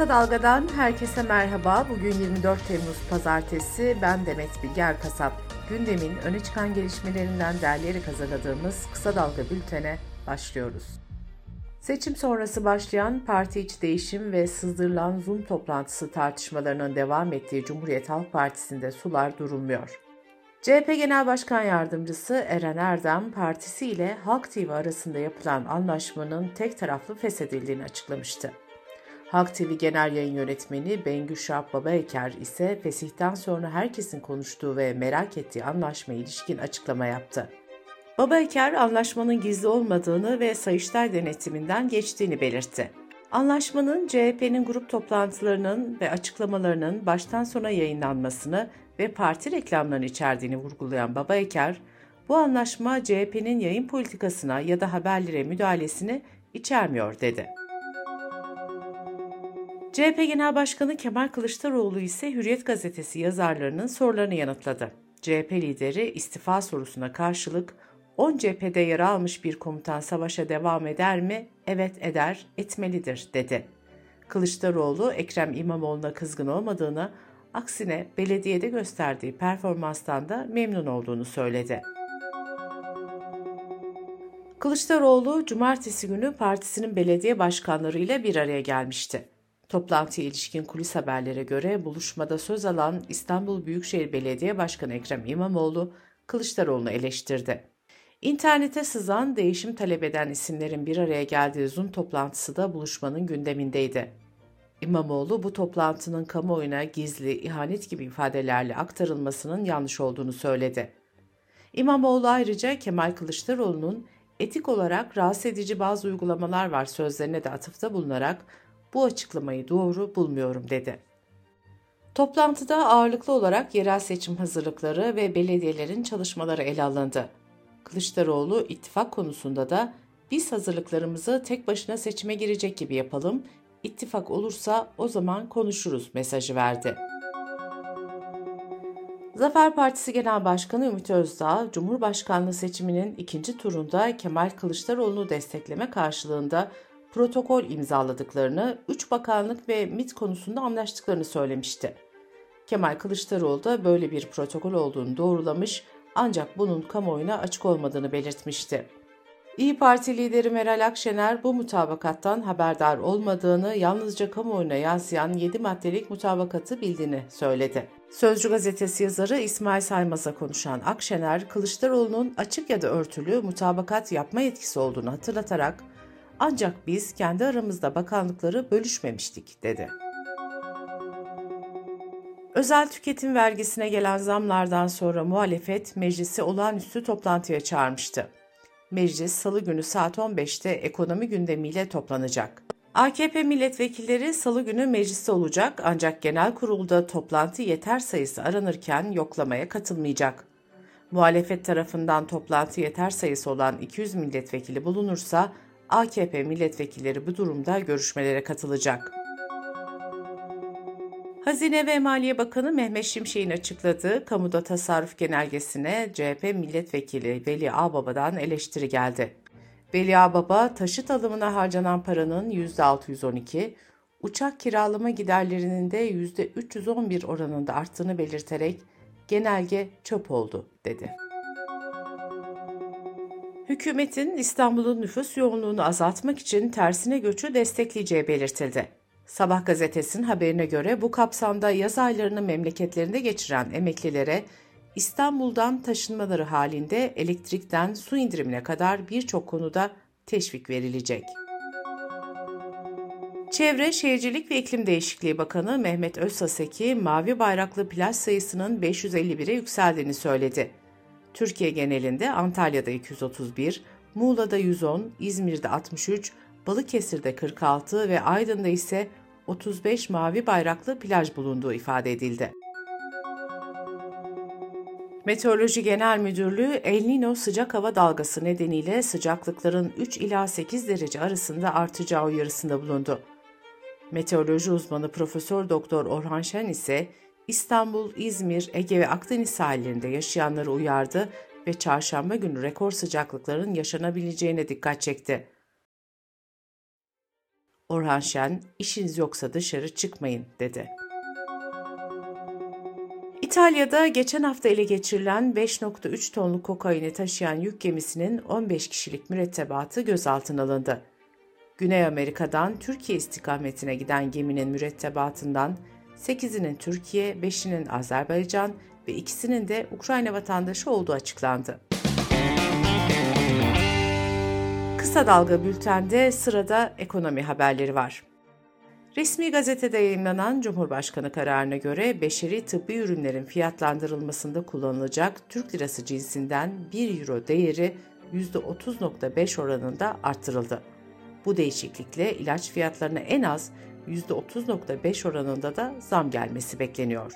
Kısa Dalga'dan herkese merhaba. Bugün 24 Temmuz Pazartesi. Ben Demet Bilge Erkasap. Gündemin öne çıkan gelişmelerinden derleyerek hazırladığımız Kısa Dalga bültene başlıyoruz. Seçim sonrası başlayan parti içi değişim ve sızdırılan Zoom toplantısı tartışmalarının devam ettiği Cumhuriyet Halk Partisi'nde sular durulmuyor. CHP Genel Başkan Yardımcısı Eren Erdem, partisi ile Halk TV arasında yapılan anlaşmanın tek taraflı feshedildiğini açıklamıştı. Halk TV Genel Yayın Yönetmeni Bengü Şahap Babaeker ise fesihten sonra herkesin konuştuğu ve merak ettiği anlaşma ilişkin açıklama yaptı. Babaeker anlaşmanın gizli olmadığını ve Sayıştay denetiminden geçtiğini belirtti. Anlaşmanın CHP'nin grup toplantılarının ve açıklamalarının baştan sona yayınlanmasını ve parti reklamlarını içerdiğini vurgulayan Babaeker, bu anlaşma CHP'nin yayın politikasına ya da haberlere müdahalesini içermiyor dedi. CHP Genel Başkanı Kemal Kılıçdaroğlu ise Hürriyet Gazetesi yazarlarının sorularını yanıtladı. CHP lideri istifa sorusuna karşılık 10 cephede yer almış bir komutan savaşa devam eder mi? Evet eder, etmelidir dedi. Kılıçdaroğlu Ekrem İmamoğlu'na kızgın olmadığını, aksine belediyede gösterdiği performanstan da memnun olduğunu söyledi. Kılıçdaroğlu cumartesi günü partisinin belediye başkanlarıyla bir araya gelmişti. Toplantıya ilişkin kulis haberlere göre buluşmada söz alan İstanbul Büyükşehir Belediye Başkanı Ekrem İmamoğlu, Kılıçdaroğlu'nu eleştirdi. İnternete sızan, değişim talep eden isimlerin bir araya geldiği Zoom toplantısı da buluşmanın gündemindeydi. İmamoğlu bu toplantının kamuoyuna gizli, ihanet gibi ifadelerle aktarılmasının yanlış olduğunu söyledi. İmamoğlu ayrıca Kemal Kılıçdaroğlu'nun etik olarak rahatsız edici bazı uygulamalar var sözlerine de atıfta bulunarak bu açıklamayı doğru bulmuyorum dedi. Toplantıda ağırlıklı olarak yerel seçim hazırlıkları ve belediyelerin çalışmaları ele alındı. Kılıçdaroğlu ittifak konusunda da biz hazırlıklarımızı tek başına seçime girecek gibi yapalım, ittifak olursa o zaman konuşuruz mesajı verdi. Zafer Partisi Genel Başkanı Ümit Özdağ, Cumhurbaşkanlığı seçiminin ikinci turunda Kemal Kılıçdaroğlu'nu destekleme karşılığında protokol imzaladıklarını, 3 bakanlık ve MIT konusunda anlaştıklarını söylemişti. Kemal Kılıçdaroğlu da böyle bir protokol olduğunu doğrulamış ancak bunun kamuoyuna açık olmadığını belirtmişti. İyi Parti lideri Meral Akşener bu mutabakattan haberdar olmadığını, yalnızca kamuoyuna yansıyan 7 maddelik mutabakatı bildiğini söyledi. Sözcü gazetesi yazarı İsmail Saymaz'a konuşan Akşener, Kılıçdaroğlu'nun açık ya da örtülü mutabakat yapma yetkisi olduğunu hatırlatarak ancak biz kendi aramızda bakanlıkları bölüşmemiştik dedi. Özel tüketim vergisine gelen zamlardan sonra muhalefet meclisi olağanüstü toplantıya çağırmıştı. Meclis salı günü saat 15'te ekonomi gündemiyle toplanacak. AKP milletvekilleri salı günü mecliste olacak ancak genel kurulda toplantı yeter sayısı aranırken yoklamaya katılmayacak. Muhalefet tarafından toplantı yeter sayısı olan 200 milletvekili bulunursa AKP milletvekilleri bu durumda görüşmelere katılacak. Hazine ve Maliye Bakanı Mehmet Şimşek'in açıkladığı kamuda tasarruf genelgesine CHP milletvekili Veli Ağbaba'dan eleştiri geldi. Veli Ağbaba, taşıt alımına harcanan paranın %612, uçak kiralama giderlerinin de %311 oranında arttığını belirterek genelge çöp oldu dedi. Hükümetin İstanbul'un nüfus yoğunluğunu azaltmak için tersine göçü destekleyeceği belirtildi. Sabah gazetesinin haberine göre bu kapsamda yaz aylarını memleketlerinde geçiren emeklilere İstanbul'dan taşınmaları halinde elektrikten su indirimine kadar birçok konuda teşvik verilecek. Çevre, Şehircilik ve İklim Değişikliği Bakanı Mehmet Özsaseki, mavi bayraklı plaj sayısının 551'e yükseldiğini söyledi. Türkiye genelinde Antalya'da 231, Muğla'da 110, İzmir'de 63, Balıkesir'de 46 ve Aydın'da ise 35 mavi bayraklı plaj bulunduğu ifade edildi. Meteoroloji Genel Müdürlüğü El Nino sıcak hava dalgası nedeniyle sıcaklıkların 3 ila 8 derece arasında artacağı uyarısında bulundu. Meteoroloji uzmanı Profesör Doktor Orhan Şen ise İstanbul, İzmir, Ege ve Akdeniz sahillerinde yaşayanları uyardı ve çarşamba günü rekor sıcaklıkların yaşanabileceğine dikkat çekti. Orhan Şen, işiniz yoksa dışarı çıkmayın dedi. İtalya'da geçen hafta ele geçirilen 5.3 tonluk kokaini taşıyan yük gemisinin 15 kişilik mürettebatı gözaltına alındı. Güney Amerika'dan Türkiye istikametine giden geminin mürettebatından 8'inin Türkiye, 5'inin Azerbaycan ve ikisinin de Ukrayna vatandaşı olduğu açıklandı. Kısa Dalga Bülten'de sırada ekonomi haberleri var. Resmi gazetede yayınlanan Cumhurbaşkanı kararına göre beşeri tıbbi ürünlerin fiyatlandırılmasında kullanılacak Türk lirası cinsinden 1 euro değeri %30.5 oranında arttırıldı. Bu değişiklikle ilaç fiyatlarına en az %30.5 oranında da zam gelmesi bekleniyor.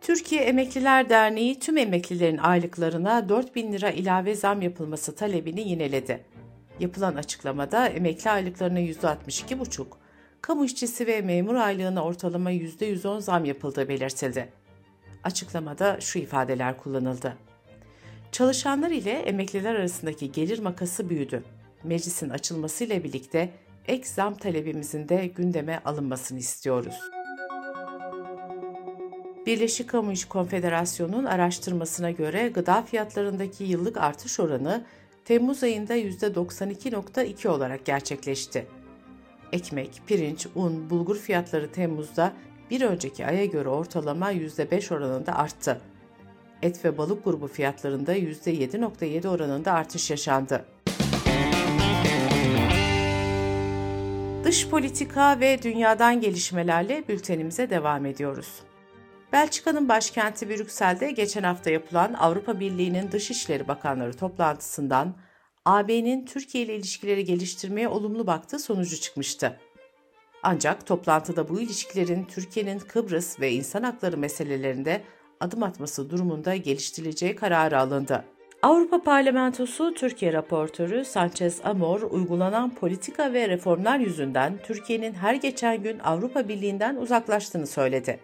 Türkiye Emekliler Derneği tüm emeklilerin aylıklarına 4 bin lira ilave zam yapılması talebini yineledi. Yapılan açıklamada emekli aylıklarına %62,5, kamu işçisi ve memur aylığına ortalama %110 zam yapıldığı belirtildi. Açıklamada şu ifadeler kullanıldı. Çalışanlar ile emekliler arasındaki gelir makası büyüdü. Meclisin açılmasıyla birlikte ek zam talebimizin de gündeme alınmasını istiyoruz. Birleşik Kamu İş Konfederasyonu'nun araştırmasına göre gıda fiyatlarındaki yıllık artış oranı Temmuz ayında %92.2 olarak gerçekleşti. Ekmek, pirinç, un, bulgur fiyatları Temmuz'da bir önceki aya göre ortalama %5 oranında arttı. Et ve balık grubu fiyatlarında %7.7 oranında artış yaşandı. Dış politika ve dünyadan gelişmelerle bültenimize devam ediyoruz. Belçika'nın başkenti Brüksel'de geçen hafta yapılan Avrupa Birliği'nin Dışişleri Bakanları toplantısından AB'nin Türkiye ile ilişkileri geliştirmeye olumlu baktığı sonucu çıkmıştı. Ancak toplantıda bu ilişkilerin Türkiye'nin Kıbrıs ve insan hakları meselelerinde adım atması durumunda geliştirileceği kararı alındı. Avrupa Parlamentosu Türkiye raportörü Sanchez Amor, uygulanan politika ve reformlar yüzünden Türkiye'nin her geçen gün Avrupa Birliği'nden uzaklaştığını söyledi.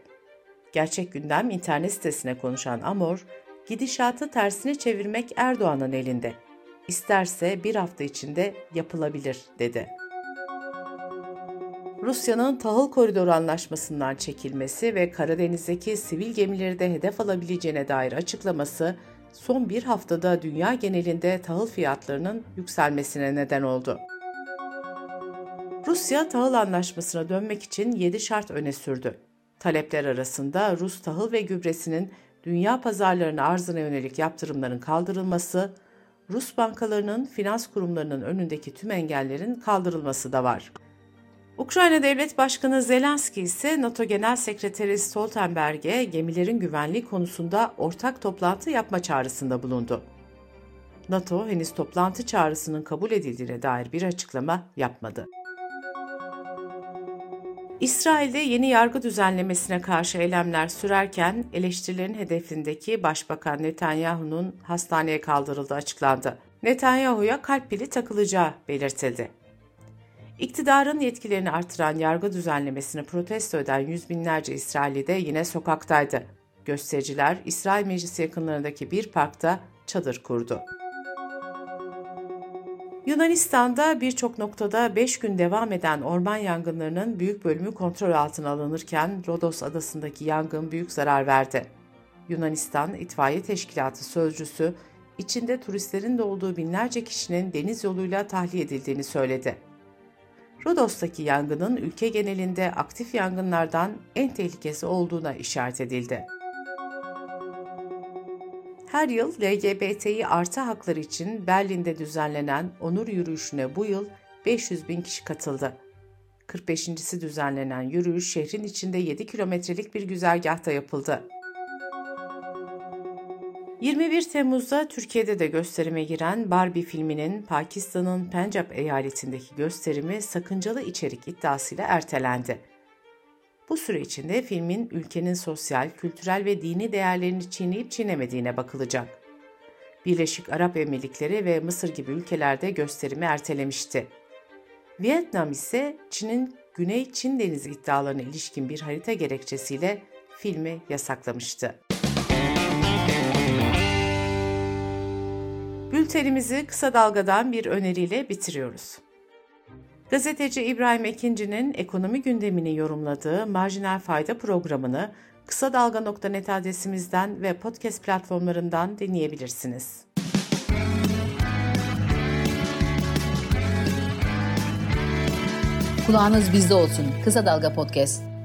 Gerçek Gündem internet sitesine konuşan Amor, gidişatı tersine çevirmek Erdoğan'ın elinde. İsterse bir hafta içinde yapılabilir, dedi. Rusya'nın tahıl koridoru anlaşmasından çekilmesi ve Karadeniz'deki sivil gemileri de hedef alabileceğine dair açıklaması, son bir haftada dünya genelinde tahıl fiyatlarının yükselmesine neden oldu. Rusya tahıl anlaşmasına dönmek için 7 şart öne sürdü. Talepler arasında Rus tahıl ve gübresinin dünya pazarlarına arzına yönelik yaptırımların kaldırılması, Rus bankalarının finans kurumlarının önündeki tüm engellerin kaldırılması da var. Ukrayna Devlet Başkanı Zelenski ise NATO Genel Sekreteri Stoltenberg'e gemilerin güvenliği konusunda ortak toplantı yapma çağrısında bulundu. NATO henüz toplantı çağrısının kabul edildiğine dair bir açıklama yapmadı. İsrail'de yeni yargı düzenlemesine karşı eylemler sürerken eleştirilerin hedefindeki Başbakan Netanyahu'nun hastaneye kaldırıldığı açıklandı. Netanyahu'ya kalp pili takılacağı belirtildi. İktidarın yetkilerini artıran yargı düzenlemesini protesto eden yüz binlerce İsrailli de yine sokaktaydı. Göstericiler İsrail Meclisi yakınlarındaki bir parkta çadır kurdu. Yunanistan'da birçok noktada 5 gün devam eden orman yangınlarının büyük bölümü kontrol altına alınırken Rodos adasındaki yangın büyük zarar verdi. Yunanistan İtfaiye Teşkilatı sözcüsü içinde turistlerin de olduğu binlerce kişinin deniz yoluyla tahliye edildiğini söyledi. Rodos'taki yangının ülke genelinde aktif yangınlardan en tehlikesi olduğuna işaret edildi. Her yıl LGBTİ artı hakları için Berlin'de düzenlenen onur yürüyüşüne bu yıl 500 bin kişi katıldı. 45.si düzenlenen yürüyüş şehrin içinde 7 kilometrelik bir güzergahta yapıldı. 21 Temmuz'da Türkiye'de de gösterime giren Barbie filminin Pakistan'ın Pencap eyaletindeki gösterimi sakıncalı içerik iddiasıyla ertelendi. Bu süre içinde filmin ülkenin sosyal, kültürel ve dini değerlerini çiğneyip çiğnemediğine bakılacak. Birleşik Arap Emirlikleri ve Mısır gibi ülkelerde gösterimi ertelemişti. Vietnam ise Çin'in Güney Çin Denizi iddialarına ilişkin bir harita gerekçesiyle filmi yasaklamıştı. Bültenimizi kısa dalgadan bir öneriyle bitiriyoruz. Gazeteci İbrahim Ekinci'nin ekonomi gündemini yorumladığı Marjinal Fayda programını kısa dalga.net adresimizden ve podcast platformlarından dinleyebilirsiniz. Kulağınız bizde olsun. Kısa Dalga Podcast.